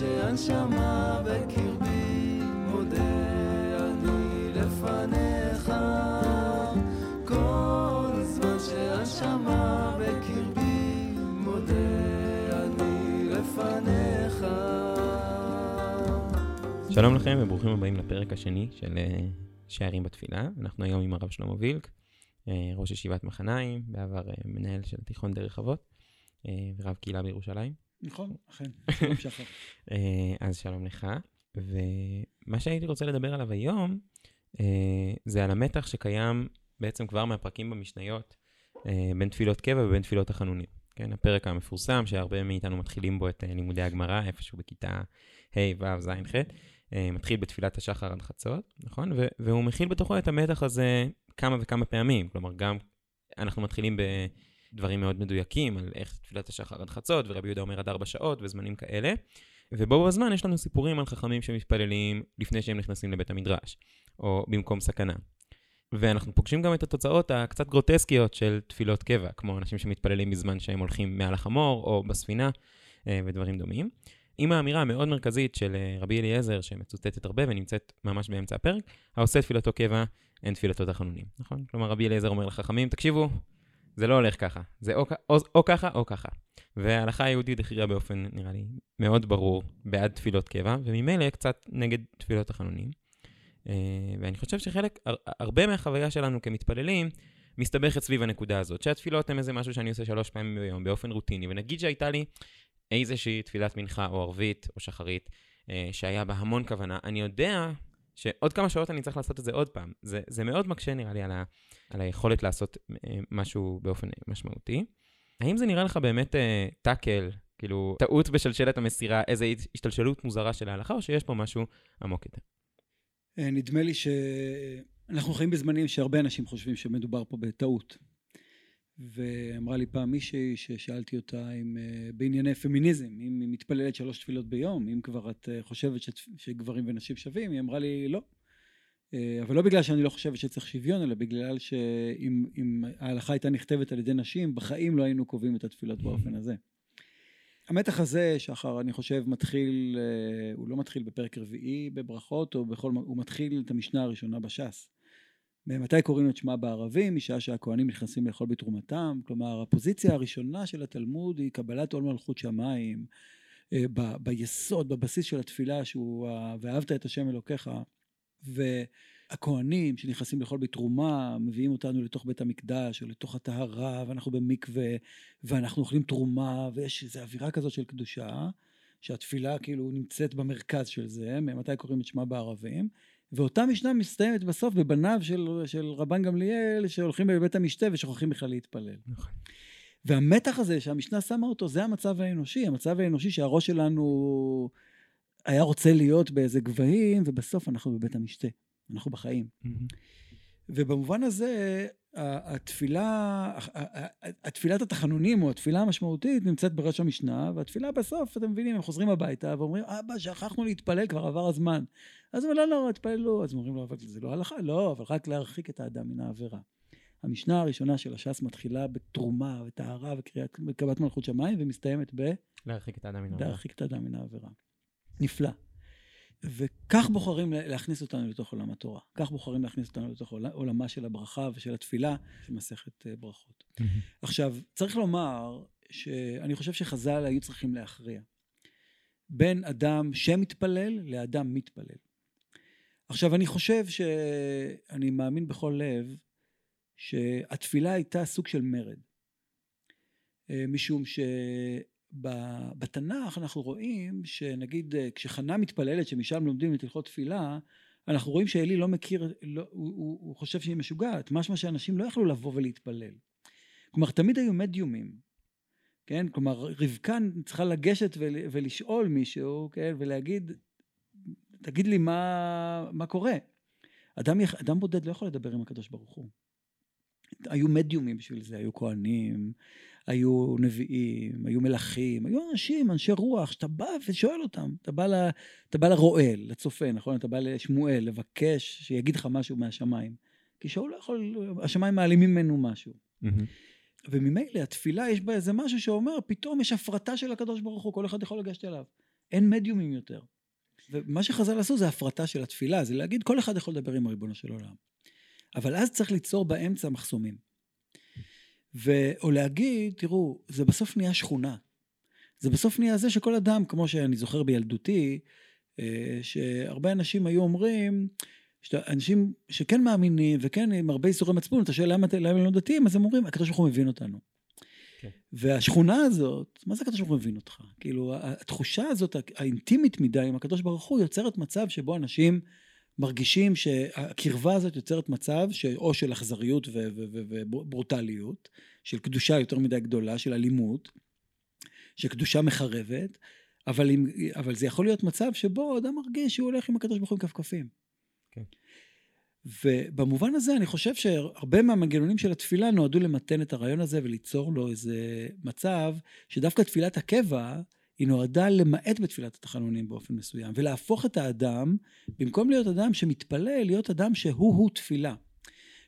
שהנשמה בקרבי מודה אני לפניך כל זמן שהנשמה בקרבי מודה אני לפניך שלום לכם וברוכים הבאים לפרק השני של אה, שערים בתפילה. אנחנו היום עם הרב שלמה וילק, אה, ראש ישיבת מחניים, בעבר אה, מנהל של תיכון דרך אבות, ורב קהילה בירושלים. נכון, אכן. שלום שחר. אה, אז שלום לך. ומה שהייתי רוצה לדבר עליו היום, אה, זה על המתח שקיים בעצם כבר מהפרקים במשניות, אה, בין תפילות קבע ובין תפילות החנונים. כן, הפרק המפורסם, שהרבה מאיתנו מתחילים בו את לימודי הגמרא, איפשהו בכיתה ה', ו', ז', ח', מתחיל בתפילת השחר עד חצות, נכון? ו- והוא מכיל בתוכו את המתח הזה כמה וכמה פעמים. כלומר, גם אנחנו מתחילים בדברים מאוד מדויקים על איך תפילת השחר עד חצות, ורבי יהודה אומר עד ארבע שעות וזמנים כאלה. ובו בזמן יש לנו סיפורים על חכמים שמתפללים לפני שהם נכנסים לבית המדרש, או במקום סכנה. ואנחנו פוגשים גם את התוצאות הקצת גרוטסקיות של תפילות קבע, כמו אנשים שמתפללים בזמן שהם הולכים מעל החמור או בספינה אה, ודברים דומים. עם האמירה המאוד מרכזית של אה, רבי אליעזר, שמצוטטת הרבה ונמצאת ממש באמצע הפרק, העושה תפילתו קבע, אין תפילתו תחנונים, נכון? כלומר, רבי אליעזר אומר לחכמים, תקשיבו, זה לא הולך ככה, זה או, או, או ככה או ככה. וההלכה היהודית הכריעה באופן, נראה לי, מאוד ברור בעד תפילות קבע, וממילא קצת נגד תפילות תחנונים. אה, ואני חושב שחלק, הר- הרבה מהחוויה שלנו כמתפללים, מסתבכת סביב הנקודה הזאת, שהתפילות הן איזה משהו שאני עושה שלוש פעמים ביום באופן רוטיני, ונגיד שהייתה לי איזושהי תפילת מנחה או ערבית או שחרית, אה, שהיה בה המון כוונה, אני יודע שעוד כמה שעות אני צריך לעשות את זה עוד פעם. זה, זה מאוד מקשה נראה לי על, ה, על היכולת לעשות אה, משהו באופן משמעותי. האם זה נראה לך באמת אה, טאקל, כאילו טעות בשלשלת המסירה, איזו השתלשלות מוזרה של ההלכה, או שיש פה משהו עמוק יותר? אה, נדמה לי שאנחנו חיים בזמנים שהרבה אנשים חושבים שמדובר פה בטעות. ואמרה לי פעם מישהי ששאלתי אותה אם אה, בענייני פמיניזם, אם היא מתפללת שלוש תפילות ביום, אם כבר את אה, חושבת שגברים ונשים שווים, היא אמרה לי לא. אה, אבל לא בגלל שאני לא חושבת שצריך שוויון, אלא בגלל שאם אם ההלכה הייתה נכתבת על ידי נשים, בחיים לא היינו קובעים את התפילות באופן הזה. המתח הזה, שחר, אני חושב, מתחיל, הוא לא מתחיל בפרק רביעי בברכות, או בכל, הוא מתחיל את המשנה הראשונה בש"ס. מתי קוראים את שמע בערבים? משעה שהכוהנים נכנסים לאכול בתרומתם. כלומר, הפוזיציה הראשונה של התלמוד היא קבלת עול מלכות שמיים, אה, ב- ביסוד, בבסיס של התפילה, שהוא ואהבת את השם אלוקיך. והכוהנים שנכנסים לאכול בתרומה, מביאים אותנו לתוך בית המקדש, או לתוך הטהרה, ואנחנו במקווה, ואנחנו אוכלים תרומה, ויש איזו אווירה כזאת של קדושה, שהתפילה כאילו נמצאת במרכז של זה, ממתי קוראים את שמע בערבים. ואותה משנה מסתיימת בסוף בבניו של, של רבן גמליאל שהולכים לבית המשתה ושוכחים בכלל להתפלל. נכון. והמתח הזה שהמשנה שמה אותו זה המצב האנושי, המצב האנושי שהראש שלנו היה רוצה להיות באיזה גבהים ובסוף אנחנו בבית המשתה, אנחנו בחיים. ובמובן הזה התפילה, התפילת התחנונים או התפילה המשמעותית נמצאת בראש המשנה, והתפילה בסוף, אתם מבינים, הם חוזרים הביתה ואומרים, אבא, שכחנו להתפלל, כבר עבר הזמן. אז הוא אומר, לא, לא, התפללו. אז אומרים לו, אבל זה לא הלכה, לא, אבל רק להרחיק את האדם מן העבירה. המשנה הראשונה של הש"ס מתחילה בתרומה וטהרה וקבלת מלכות שמיים, ומסתיימת ב... להרחיק את האדם מן העולם. להרחיק את האדם מן העבירה. נפלא. וכך בוחרים לה- להכניס אותנו לתוך עולם התורה. כך בוחרים להכניס אותנו לתוך עול- עולמה של הברכה ושל התפילה של מסכת אה, ברכות. עכשיו, צריך לומר שאני חושב שחז"ל היו צריכים להכריע בין אדם שמתפלל לאדם מתפלל. עכשיו, אני חושב שאני מאמין בכל לב שהתפילה הייתה סוג של מרד. אה, משום שבתנ"ך אנחנו רואים שנגיד אה, כשחנה מתפללת שמשם לומדים את הלכות תפילה אנחנו רואים שאלי לא מכיר, לא, הוא, הוא, הוא חושב שהיא משוגעת, משמע שאנשים לא יכלו לבוא ולהתפלל. כלומר תמיד היו מדיומים, כן? כלומר רבקה צריכה לגשת ול, ולשאול מישהו, כן? ולהגיד תגיד לי מה, מה קורה. אדם, אדם בודד לא יכול לדבר עם הקדוש ברוך הוא. היו מדיומים בשביל זה, היו כהנים, היו נביאים, היו מלכים, היו אנשים, אנשי רוח, שאתה בא ושואל אותם. אתה בא, ל, אתה בא לרועל, לצופה, נכון? אתה בא לשמואל, לבקש שיגיד לך משהו מהשמיים. כי שאול לא יכול, השמיים מעלימים ממנו משהו. וממילא התפילה יש בה איזה משהו שאומר, פתאום יש הפרטה של הקדוש ברוך הוא, כל אחד יכול לגשת אליו. אין מדיומים יותר. ומה שחז"ל עשו זה הפרטה של התפילה, זה להגיד כל אחד יכול לדבר עם הריבונו של עולם. אבל אז צריך ליצור באמצע מחסומים. ו... או להגיד, תראו, זה בסוף נהיה שכונה. זה בסוף נהיה זה שכל אדם, כמו שאני זוכר בילדותי, אה, שהרבה אנשים היו אומרים, אנשים שכן מאמינים וכן עם הרבה איסורי מצפון, אתה שואל למה, למה הם לא דתיים, אז הם אומרים, הקדוש ברוך הוא מבין אותנו. כן. והשכונה הזאת, מה זה הקדוש ברוך הוא מבין אותך? כאילו, התחושה הזאת, האינטימית מדי עם הקדוש ברוך הוא, יוצרת מצב שבו אנשים מרגישים שהקרבה הזאת יוצרת מצב ש... או של אכזריות וברוטליות, של קדושה יותר מדי גדולה, של אלימות, שקדושה מחרבת, אבל, אם, אבל זה יכול להיות מצב שבו אדם מרגיש שהוא הולך עם הקדוש ברוך הוא עם כפכפים. ובמובן הזה אני חושב שהרבה מהמנגנונים של התפילה נועדו למתן את הרעיון הזה וליצור לו איזה מצב שדווקא תפילת הקבע היא נועדה למעט בתפילת התחנונים באופן מסוים ולהפוך את האדם, במקום להיות אדם שמתפלל, להיות אדם שהוא-הוא תפילה.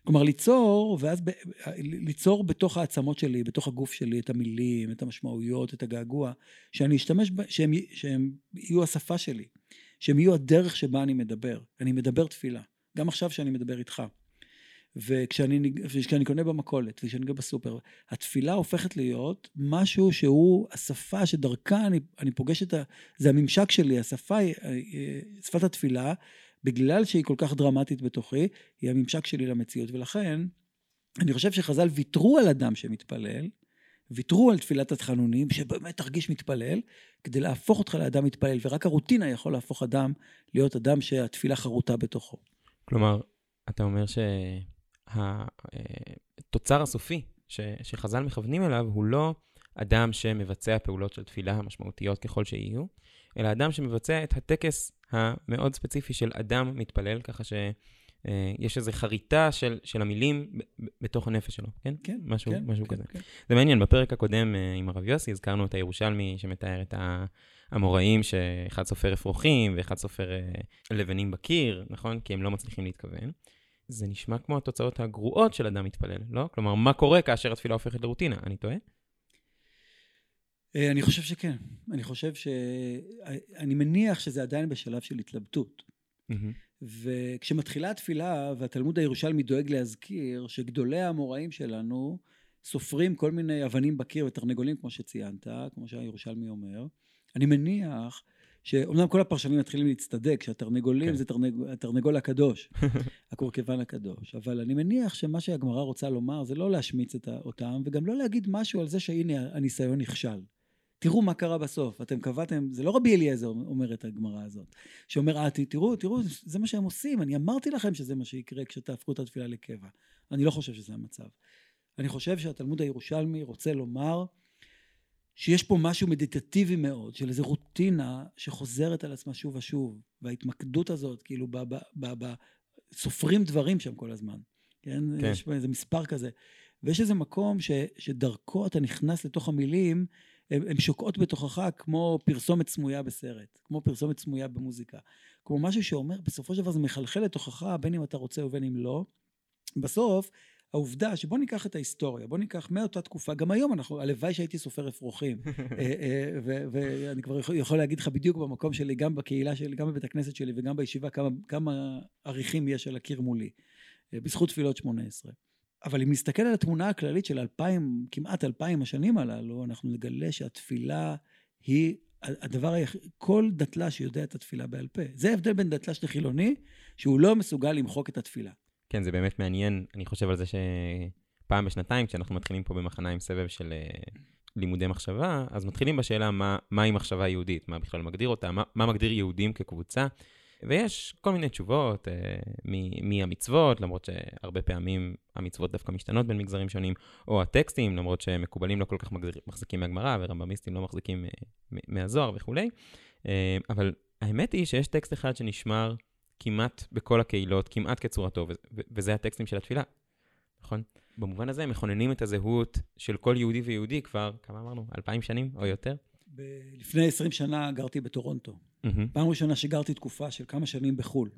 כלומר ליצור, ואז ב, ליצור בתוך העצמות שלי, בתוך הגוף שלי, את המילים, את המשמעויות, את הגעגוע, שאני אשתמש, ב, שהם, שהם יהיו השפה שלי, שהם יהיו הדרך שבה אני מדבר. אני מדבר תפילה. גם עכשיו שאני מדבר איתך. וכשאני, וכשאני קונה במכולת וכשאני קונה בסופר, התפילה הופכת להיות משהו שהוא השפה שדרכה אני, אני פוגש את ה... זה הממשק שלי, השפה, שפת התפילה, בגלל שהיא כל כך דרמטית בתוכי, היא הממשק שלי למציאות. ולכן, אני חושב שחז"ל ויתרו על אדם שמתפלל, ויתרו על תפילת התחנונים, שבאמת תרגיש מתפלל, כדי להפוך אותך לאדם מתפלל, ורק הרוטינה יכול להפוך אדם להיות אדם שהתפילה חרוטה בתוכו. כלומר, אתה אומר שהתוצר הסופי ש, שחז"ל מכוונים אליו הוא לא אדם שמבצע פעולות של תפילה משמעותיות ככל שיהיו, אלא אדם שמבצע את הטקס המאוד ספציפי של אדם מתפלל, ככה שיש איזו חריטה של, של המילים בתוך הנפש שלו, כן? כן, משהו, כן, משהו כן, כזה. כן. זה מעניין, בפרק הקודם אה, עם הרב יוסי הזכרנו את הירושלמי שמתאר את האמוראים, שאחד סופר אפרוחים ואחד סופר אה, לבנים בקיר, נכון? כי הם לא מצליחים להתכוון. זה נשמע כמו התוצאות הגרועות של אדם מתפלל, לא? כלומר, מה קורה כאשר התפילה הופכת לרוטינה? אני טועה? אה, אני חושב שכן. אני חושב ש... אני מניח שזה עדיין בשלב של התלבטות. וכשמתחילה התפילה, והתלמוד הירושלמי דואג להזכיר, שגדולי האמוראים שלנו סופרים כל מיני אבנים בקיר ותרנגולים, כמו שציינת, כמו שהירושלמי אומר, אני מניח שאומנם כל הפרשנים מתחילים להצטדק, שהתרנגולים כן. זה תרנג, התרנגול הקדוש, הקורקבן הקדוש, אבל אני מניח שמה שהגמרא רוצה לומר זה לא להשמיץ את אותם, וגם לא להגיד משהו על זה שהנה הניסיון נכשל. תראו מה קרה בסוף, אתם קבעתם, זה לא רבי אליעזר אומר את הגמרא הזאת, שאומר, אה, תראו, תראו, זה מה שהם עושים, אני אמרתי לכם שזה מה שיקרה כשתהפכו את התפילה לקבע. אני לא חושב שזה המצב. אני חושב שהתלמוד הירושלמי רוצה לומר שיש פה משהו מדיטטיבי מאוד, של איזו רוטינה שחוזרת על עצמה שוב ושוב, וההתמקדות הזאת, כאילו, ב, ב, ב, ב, סופרים דברים שם כל הזמן, כן? כן. יש פה איזה מספר כזה. ויש איזה מקום ש, שדרכו אתה נכנס לתוך המילים, הן שוקעות בתוכך כמו פרסומת סמויה בסרט, כמו פרסומת סמויה במוזיקה. כמו משהו שאומר, בסופו של דבר זה מחלחל לתוכך, בין אם אתה רוצה ובין אם לא. בסוף, העובדה שבוא ניקח את ההיסטוריה, בוא ניקח מאותה תקופה, גם היום אנחנו, הלוואי שהייתי סופר אפרוחים, אה, אה, ואני כבר יכול, להגיד לך בדיוק במקום שלי, גם בקהילה שלי, גם בבית הכנסת שלי וגם בישיבה, כמה, כמה עריכים יש על הקיר מולי, אה, בזכות תפילות שמונה עשרה. אבל אם נסתכל על התמונה הכללית של אלפיים, כמעט אלפיים השנים הללו, אנחנו נגלה שהתפילה היא הדבר היחיד, כל דתל"ש יודע את התפילה בעל פה. זה ההבדל בין דתל"ש לחילוני, שהוא לא מסוגל למחוק את התפילה. כן, זה באמת מעניין. אני חושב על זה שפעם בשנתיים, כשאנחנו מתחילים פה במחנה עם סבב של אה, לימודי מחשבה, אז מתחילים בשאלה מה, מהי מחשבה יהודית, מה בכלל מגדיר אותה, מה, מה מגדיר יהודים כקבוצה. ויש כל מיני תשובות אה, מהמצוות, למרות שהרבה פעמים המצוות דווקא משתנות בין מגזרים שונים, או הטקסטים, למרות שמקובלים לא כל כך מחזיקים מהגמרא, ורמב"מיסטים לא מחזיקים אה, מהזוהר וכולי. אה, אבל האמת היא שיש טקסט אחד שנשמר כמעט בכל הקהילות, כמעט כצורתו, וזה הטקסטים של התפילה, נכון? במובן הזה הם מכוננים את הזהות של כל יהודי ויהודי כבר, כמה אמרנו? אלפיים שנים או יותר? ב- לפני עשרים שנה גרתי בטורונטו. Mm-hmm. פעם ראשונה שגרתי תקופה של כמה שנים בחו"ל.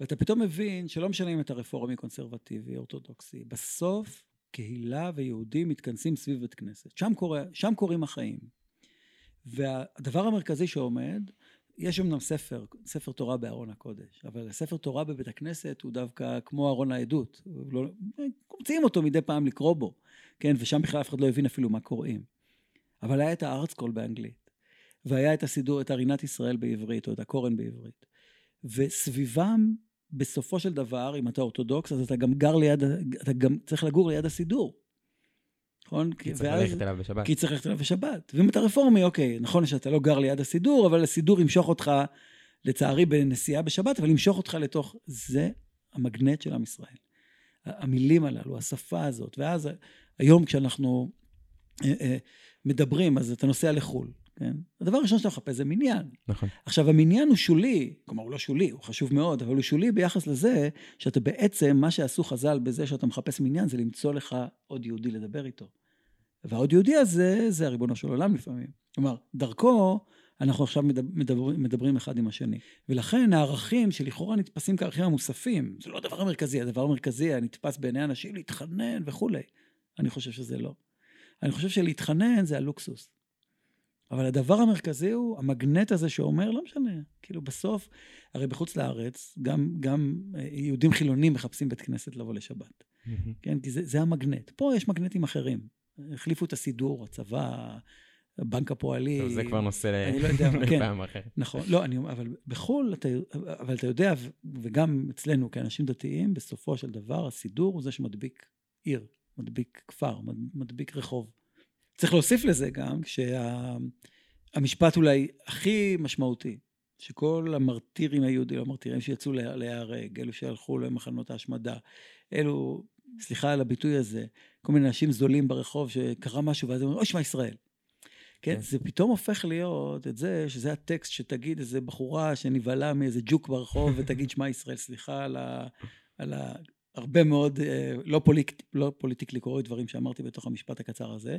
ואתה פתאום מבין שלא משנה אם אתה רפורמי, קונסרבטיבי, אורתודוקסי, בסוף קהילה ויהודים מתכנסים סביב בית כנסת. שם, קורה, שם קורים החיים. והדבר המרכזי שעומד, יש אמנם ספר, ספר תורה בארון הקודש, אבל ספר תורה בבית הכנסת הוא דווקא כמו ארון העדות. לא, מוציאים אותו מדי פעם לקרוא בו, כן? ושם בכלל אף אחד לא הבין אפילו מה קוראים. אבל היה את הארצקול באנגלית, והיה את הסידור, את ארינת ישראל בעברית, או את הקורן בעברית. וסביבם, בסופו של דבר, אם אתה אורתודוקס, אז אתה גם גר ליד, אתה גם צריך לגור ליד הסידור. נכון? כי צריך ללכת אליו בשבת. כי צריך ללכת אליו בשבת. ואם אתה רפורמי, אוקיי, נכון שאתה לא גר ליד הסידור, אבל הסידור ימשוך אותך, לצערי, בנסיעה בשבת, אבל ימשוך אותך לתוך... זה המגנט של עם ישראל. המילים הללו, השפה הזאת. ואז היום כשאנחנו אה, אה, מדברים, אז אתה נוסע לחו"ל, כן? הדבר הראשון שאתה מחפש זה מניין. נכון. עכשיו, המניין הוא שולי, כלומר, הוא לא שולי, הוא חשוב מאוד, אבל הוא שולי ביחס לזה שאתה בעצם, מה שעשו חז"ל בזה שאתה מחפש מניין, זה למצוא לך עוד יהודי לדבר איתו. והעוד יהודי הזה, זה הריבונו של עולם לפעמים. כלומר, דרכו, אנחנו עכשיו מדברים, מדברים אחד עם השני. ולכן הערכים שלכאורה נתפסים כערכים המוספים, זה לא הדבר המרכזי, הדבר המרכזי הנתפס בעיני אנשים להתחנן וכולי. אני חושב שזה לא. אני חושב שלהתחנן זה הלוקסוס. אבל הדבר המרכזי הוא המגנט הזה שאומר, לא משנה, כאילו בסוף, הרי בחוץ לארץ, גם, גם אה, יהודים חילונים מחפשים בית כנסת לבוא לשבת. Mm-hmm. כן, כי זה, זה המגנט. פה יש מגנטים אחרים. החליפו את הסידור, הצבא, בנק הפועלים. טוב, זה כבר נושא אני לא יודע, כן. לפעם אחרת. נכון, לא, אני, אבל בחו"ל, אתה, אבל אתה יודע, וגם אצלנו כאנשים דתיים, בסופו של דבר, הסידור הוא זה שמדביק עיר, מדביק כפר, מדביק רחוב. צריך להוסיף לזה גם, שהמשפט אולי הכי משמעותי, שכל המרטירים היהודים, המרטירים שיצאו להיהרג, אלו שהלכו למחנות ההשמדה, אלו, סליחה על הביטוי הזה, כל מיני אנשים זולים ברחוב שקרה משהו, ואז הם אומרים, אוי, שמע ישראל. כן, כן, זה פתאום הופך להיות את זה, שזה הטקסט שתגיד איזה בחורה שנבהלה מאיזה ג'וק ברחוב ותגיד שמע ישראל, סליחה על ה... על ה... הרבה מאוד, אה, לא, פוליק, לא פוליטיקלי קוראים דברים שאמרתי בתוך המשפט הקצר הזה,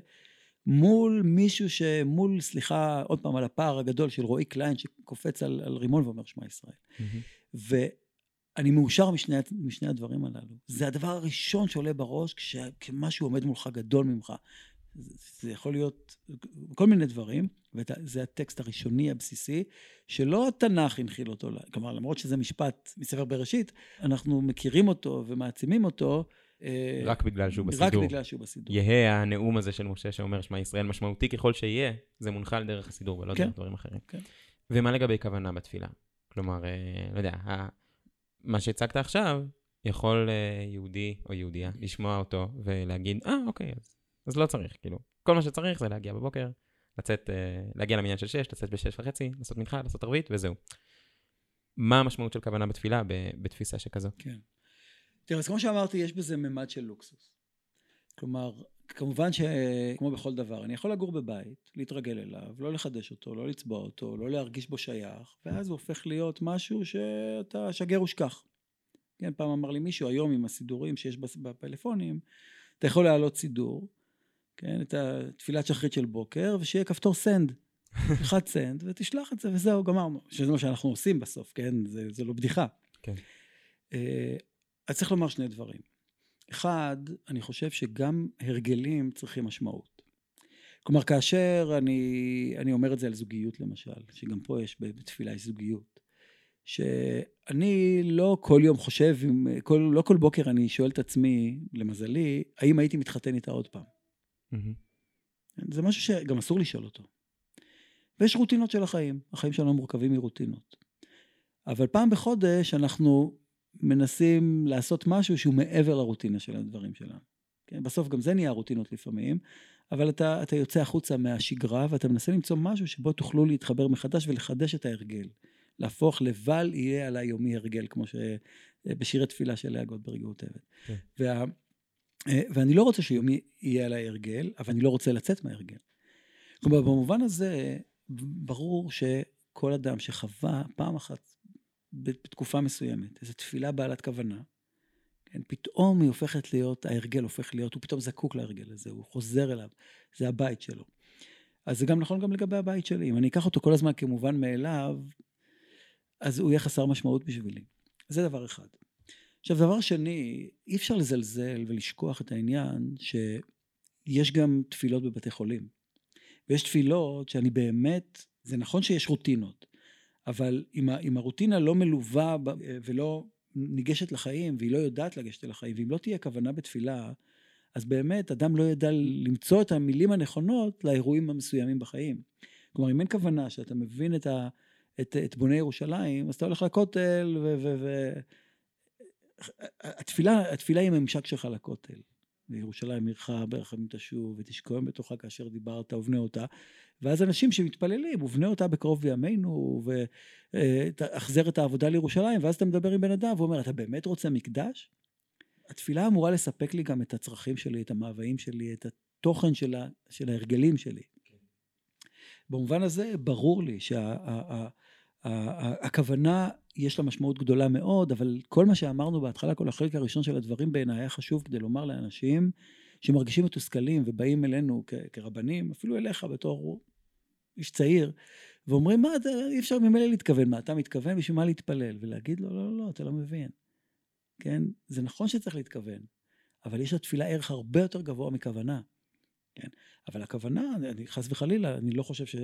מול מישהו שמול, סליחה, עוד פעם, על הפער הגדול של רועי קליין שקופץ על, על רימון ואומר שמע ישראל. Mm-hmm. ואני מאושר משני, משני הדברים הללו. זה הדבר הראשון שעולה בראש כשמשהו עומד מולך גדול ממך. זה יכול להיות כל מיני דברים, וזה הטקסט הראשוני הבסיסי, שלא התנ"ך הנחיל אותו, כלומר, למרות שזה משפט מספר בראשית, אנחנו מכירים אותו ומעצימים אותו. אה, רק בגלל שהוא בסידור. רק בגלל שהוא בסידור. יהא הנאום הזה של משה שאומר שמע ישראל משמעותי ככל שיהיה, זה מונחל דרך הסידור ולא כן. דרך דברים אחרים. כן. ומה לגבי כוונה בתפילה? כלומר, אה, לא יודע, מה שהצגת עכשיו, יכול אה, יהודי או יהודייה לשמוע אותו ולהגיד, אה, אוקיי, אז אז לא צריך, כאילו. כל מה שצריך זה להגיע בבוקר, לצאת, להגיע למניין של 6, לצאת ב-6 וחצי, לעשות מנחה, לעשות ערבית, וזהו. מה המשמעות של כוונה בתפילה בתפיסה שכזו? כן. תראה, אז כמו שאמרתי, יש בזה ממד של לוקסוס. כלומר, כמובן שכמו בכל דבר, אני יכול לגור בבית, להתרגל אליו, לא לחדש אותו, לא לצבוע אותו, לא להרגיש בו שייך, ואז הוא הופך להיות משהו שאתה שגר ושכח. כן, פעם אמר לי מישהו, היום עם הסידורים שיש בפלאפונים, אתה יכול להעלות סידור, כן, את התפילת שחרית של בוקר, ושיהיה כפתור סנד. תלחץ סנד ותשלח את זה וזהו, גמרנו. שזה מה שאנחנו עושים בסוף, כן? זה, זה לא בדיחה. כן. אז צריך לומר שני דברים. אחד, אני חושב שגם הרגלים צריכים משמעות. כלומר, כאשר אני, אני אומר את זה על זוגיות למשל, שגם פה יש בתפילה יש זוגיות, שאני לא כל יום חושב, כל, לא כל בוקר אני שואל את עצמי, למזלי, האם הייתי מתחתן איתה עוד פעם. Mm-hmm. זה משהו שגם אסור לשאול אותו. ויש רוטינות של החיים, החיים שלנו מורכבים מרוטינות. אבל פעם בחודש אנחנו מנסים לעשות משהו שהוא מעבר לרוטינה של הדברים שלנו. כן? בסוף גם זה נהיה רוטינות לפעמים, אבל אתה, אתה יוצא החוצה מהשגרה ואתה מנסה למצוא משהו שבו תוכלו להתחבר מחדש ולחדש את ההרגל. להפוך לבל יהיה עלי יומי הרגל, כמו שבשיר התפילה של לאה גולדברג כותבת. כן. וה... אה, ואני לא רוצה שיומי יהיה עליי הרגל, אבל אני לא רוצה לצאת מההרגל. כלומר, במובן הזה, ברור שכל אדם שחווה פעם אחת בתקופה מסוימת איזו תפילה בעלת כוונה, כן, פתאום היא הופכת להיות, ההרגל הופך להיות, הוא פתאום זקוק להרגל הזה, הוא חוזר אליו, זה הבית שלו. אז זה גם נכון גם לגבי הבית שלי. אם אני אקח אותו כל הזמן כמובן מאליו, אז הוא יהיה חסר משמעות בשבילי. זה דבר אחד. עכשיו, דבר שני, אי אפשר לזלזל ולשכוח את העניין שיש גם תפילות בבתי חולים. ויש תפילות שאני באמת, זה נכון שיש רוטינות, אבל אם, אם הרוטינה לא מלווה ולא ניגשת לחיים, והיא לא יודעת לגשת אל החיים, ואם לא תהיה כוונה בתפילה, אז באמת אדם לא ידע למצוא את המילים הנכונות לאירועים המסוימים בחיים. כלומר, אם אין כוונה שאתה מבין את, ה, את, את בוני ירושלים, אז אתה הולך לכותל, ו... ו, ו התפילה, התפילה היא הממשק שלך לכותל. וירושלים עירך ברחמים תשוב, ותשכון בתוכה כאשר דיברת, ובנה אותה. ואז אנשים שמתפללים, ובנה אותה בקרוב בימינו, והחזר את העבודה לירושלים, ואז אתה מדבר עם בן אדם ואומר, אתה באמת רוצה מקדש? התפילה אמורה לספק לי גם את הצרכים שלי, את המאוויים שלי, את התוכן של, ה, של ההרגלים שלי. במובן הזה, ברור לי שהכוונה, יש לה משמעות גדולה מאוד, אבל כל מה שאמרנו בהתחלה, כל החלק הראשון של הדברים בעיניי היה חשוב כדי לומר לאנשים שמרגישים מתוסכלים ובאים אלינו כרבנים, אפילו אליך בתור איש צעיר, ואומרים, מה, אי אפשר ממילא להתכוון, מה, אתה מתכוון בשביל מה להתפלל? ולהגיד לו, לא, לא, לא, אתה לא מבין. כן? זה נכון שצריך להתכוון, אבל יש לתפילה ערך הרבה יותר גבוה מכוונה. כן? אבל הכוונה, אני, חס וחלילה, אני לא חושב ש...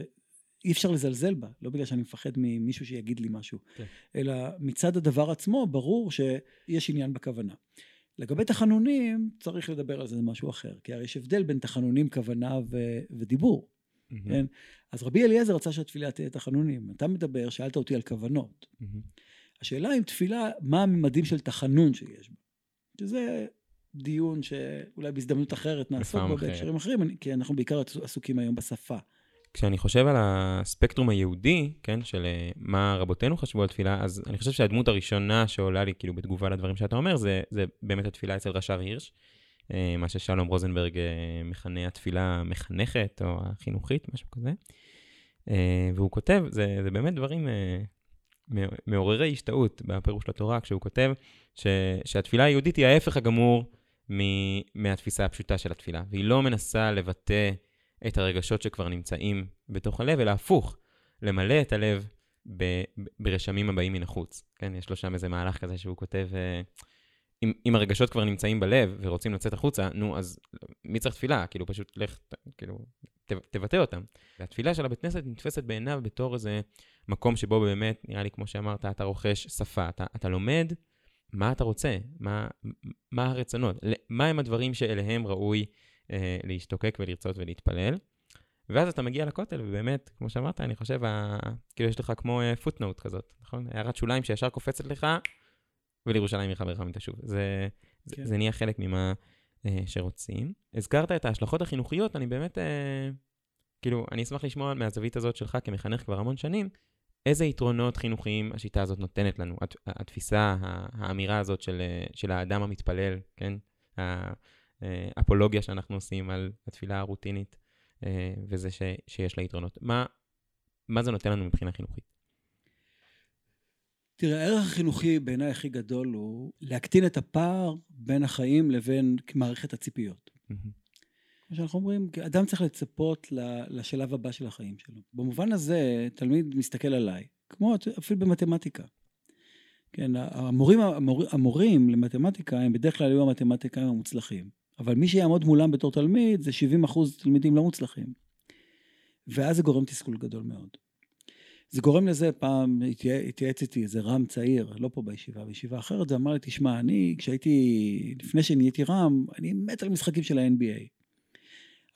אי אפשר לזלזל בה, לא בגלל שאני מפחד ממישהו שיגיד לי משהו, כן. אלא מצד הדבר עצמו, ברור שיש עניין בכוונה. לגבי תחנונים, צריך לדבר על זה, משהו אחר, כי הרי יש הבדל בין תחנונים, כוונה ו- ודיבור, mm-hmm. כן? אז רבי אליעזר רצה שהתפילה תהיה תחנונים. אתה מדבר, שאלת אותי על כוונות. Mm-hmm. השאלה אם תפילה, מה הממדים של תחנון שיש בה. שזה דיון שאולי בהזדמנות אחרת נעסוק בו בהקשרים אחרים, כי אנחנו בעיקר עסוקים היום בשפה. כשאני חושב על הספקטרום היהודי, כן, של אה, מה רבותינו חשבו על תפילה, אז אני חושב שהדמות הראשונה שעולה לי, כאילו, בתגובה לדברים שאתה אומר, זה, זה באמת התפילה אצל רש"ר הירש, אה, מה ששלום רוזנברג אה, מכנה התפילה המחנכת, או החינוכית, משהו כזה. והוא כותב, זה, זה באמת דברים מעוררי השתאות בפירוש לתורה, כשהוא כותב ש, שהתפילה היהודית היא ההפך הגמור מהתפיסה הפשוטה של התפילה, והיא לא מנסה לבטא את הרגשות שכבר נמצאים בתוך הלב, אלא הפוך, למלא את הלב ב, ברשמים הבאים מן החוץ. כן, יש לו שם איזה מהלך כזה שהוא כותב, אה, אם, אם הרגשות כבר נמצאים בלב ורוצים לצאת החוצה, נו, אז מי צריך תפילה? כאילו, פשוט לך, כאילו, תבטא אותם. והתפילה של הבית כנסת נתפסת בעיניו בתור איזה מקום שבו באמת, נראה לי, כמו שאמרת, אתה רוכש שפה, אתה, אתה לומד מה אתה רוצה, מה, מה הרצונות, מה הם הדברים שאליהם ראוי להשתוקק ולרצות ולהתפלל. ואז אתה מגיע לכותל, ובאמת, כמו שאמרת, אני חושב, ה... כאילו יש לך כמו פוטנוט אה, כזאת, נכון? הערת שוליים שישר קופצת לך, ולירושלים עירך ברחמים תשוב. זה, כן. זה, זה נהיה חלק ממה אה, שרוצים. הזכרת את ההשלכות החינוכיות, אני באמת, אה, כאילו, אני אשמח לשמוע מהזווית הזאת שלך כמחנך כבר המון שנים, איזה יתרונות חינוכיים השיטה הזאת נותנת לנו? התפיסה, האמירה הזאת של, אה, של האדם המתפלל, כן? האפולוגיה שאנחנו עושים על התפילה הרוטינית, אה, וזה ש, שיש לה יתרונות. מה, מה זה נותן לנו מבחינה חינוכית? תראה, הערך החינוכי בעיניי הכי גדול הוא להקטין את הפער בין החיים לבין מערכת הציפיות. כמו שאנחנו אומרים, אדם צריך לצפות לשלב הבא של החיים שלו. במובן הזה, תלמיד מסתכל עליי, כמו אפילו במתמטיקה. כן, המורים, המור, המורים למתמטיקה הם בדרך כלל היו המתמטיקאים המוצלחים. אבל מי שיעמוד מולם בתור תלמיד זה 70 אחוז תלמידים לא מוצלחים. ואז זה גורם תסכול גדול מאוד. זה גורם לזה, פעם התייעץ איתי איזה רם צעיר, לא פה בישיבה, בישיבה אחרת, ואמר לי, תשמע, אני, כשהייתי, לפני שנהייתי רם, אני מת על משחקים של ה-NBA.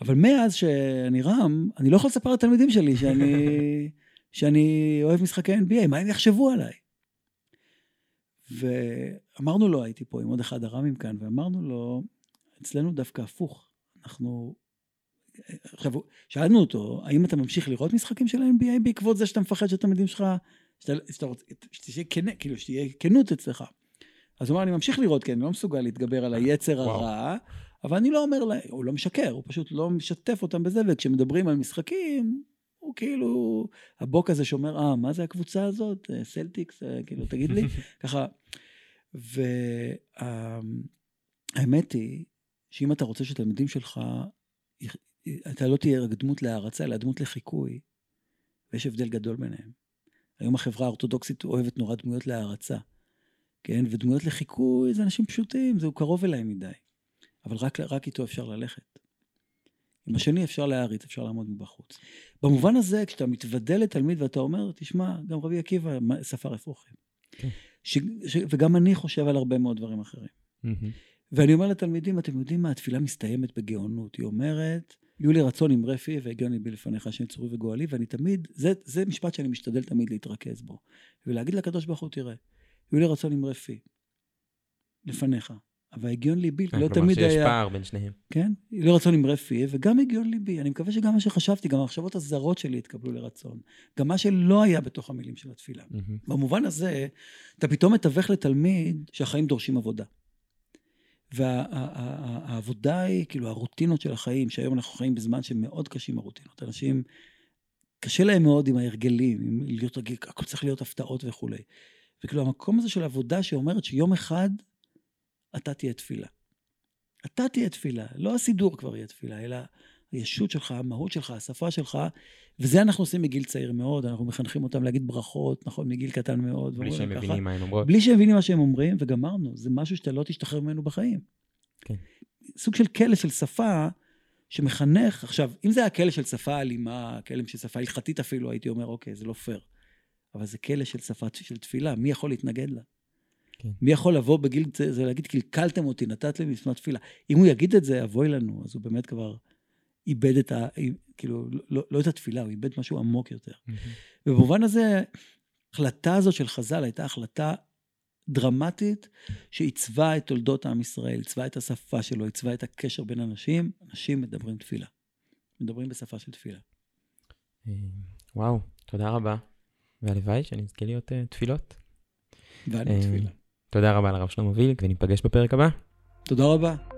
אבל mאז שאני רם, אני לא יכול לספר לתלמידים שלי שאני, שאני אוהב משחקי NBA, מה הם יחשבו עליי? ואמרנו לו, הייתי פה עם עוד אחד הרמים כאן, ואמרנו לו, אצלנו דווקא הפוך. אנחנו... עכשיו, שאלנו אותו, האם אתה ממשיך לראות משחקים של ה-NBA בעקבות זה שאתה מפחד שהתלמידים שלך, שאתה, שאתה רוצה, שתהיה כנה, כאילו, שתהיה כנות אצלך. אז הוא אמר, אני ממשיך לראות, כי אני לא מסוגל להתגבר על היצר הרע, אבל אני לא אומר להם, הוא לא משקר, הוא פשוט לא משתף אותם בזה, וכשמדברים על משחקים, הוא כאילו, הבוק הזה שאומר, אה, מה זה הקבוצה הזאת? סלטיקס, אה, כאילו, תגיד לי, ככה. והאמת היא, שאם אתה רוצה שתלמידים שלך, אתה לא תהיה רק דמות להערצה, אלא דמות לחיקוי, ויש הבדל גדול ביניהם. היום החברה האורתודוקסית אוהבת נורא דמויות להערצה, כן? ודמויות לחיקוי זה אנשים פשוטים, זהו קרוב אליהם מדי. אבל רק, רק איתו אפשר ללכת. עם השני אפשר להעריץ, אפשר לעמוד מבחוץ. במובן הזה, כשאתה מתוודה לתלמיד ואתה אומר, תשמע, גם רבי עקיבא ספר אפרוחים. כן. ש, ש, וגם אני חושב על הרבה מאוד דברים אחרים. מהמם. ואני אומר לתלמידים, אתם יודעים מה, התפילה מסתיימת בגאונות. היא אומרת, יהיו לי רצון עם רפי והגיון ליבי לפניך, השם צורי וגואלי, ואני תמיד, זה, זה משפט שאני משתדל תמיד להתרכז בו. ולהגיד לקדוש ברוך הוא, תראה, יהיו לי רצון עם רפי לפניך, אבל הגיון ליבי אה, לא כלומר תמיד שיש היה... פער בין שניהם. כן? לא רצון עם רפי, וגם הגיון ליבי. אני מקווה שגם מה שחשבתי, גם המחשבות הזרות שלי יתקבלו לרצון. גם מה שלא היה בתוך המילים של התפילה. במובן הזה, אתה פתאום מתווך לתלמיד שהחיים דורשים עבודה. והעבודה היא, כאילו, הרוטינות של החיים, שהיום אנחנו חיים בזמן שמאוד קשים הרוטינות. אנשים, קשה להם מאוד עם ההרגלים, עם להיות רגיל, הכל צריך להיות הפתעות וכולי. וכאילו, המקום הזה של עבודה שאומרת שיום אחד אתה תהיה תפילה. אתה תהיה תפילה, לא הסידור כבר יהיה תפילה, אלא הישות שלך, המהות שלך, השפה שלך, וזה אנחנו עושים מגיל צעיר מאוד, אנחנו מחנכים אותם להגיד ברכות, נכון, מגיל קטן מאוד. בלי שהם. מבינים מה הם אומרות. בלי שהם מבינים מה שהם אומרים, וגמרנו, זה משהו שאתה לא תשתחרר ממנו בחיים. כן. סוג של כלא של שפה שמחנך, עכשיו, אם זה היה כלא של שפה אלימה, כלא של שפה הלכתית אפילו, הייתי אומר, אוקיי, זה לא פייר. אבל זה כלא של שפה של תפילה, מי יכול להתנגד לה? כן. מי יכול לבוא בגיל זה, זה להגיד, קלקלתם אותי, נתת לי מזמן תפילה. אם הוא יגיד את זה, אבוי לנו, אז הוא באמת כבר איבד את ה... כאילו, לא, לא את התפילה, הוא איבד משהו עמוק יותר. מהמם. ובמובן הזה, ההחלטה הזאת של חז"ל הייתה החלטה דרמטית שעיצבה את תולדות עם ישראל, עיצבה את השפה שלו, עיצבה את הקשר בין אנשים. אנשים מדברים תפילה. מדברים בשפה של תפילה. אה, וואו, תודה רבה. והלוואי שנזכה להיות אה, תפילות. ואני אה, תפילה. תודה רבה לרב שלמה וילק, וניפגש בפרק הבא. תודה רבה.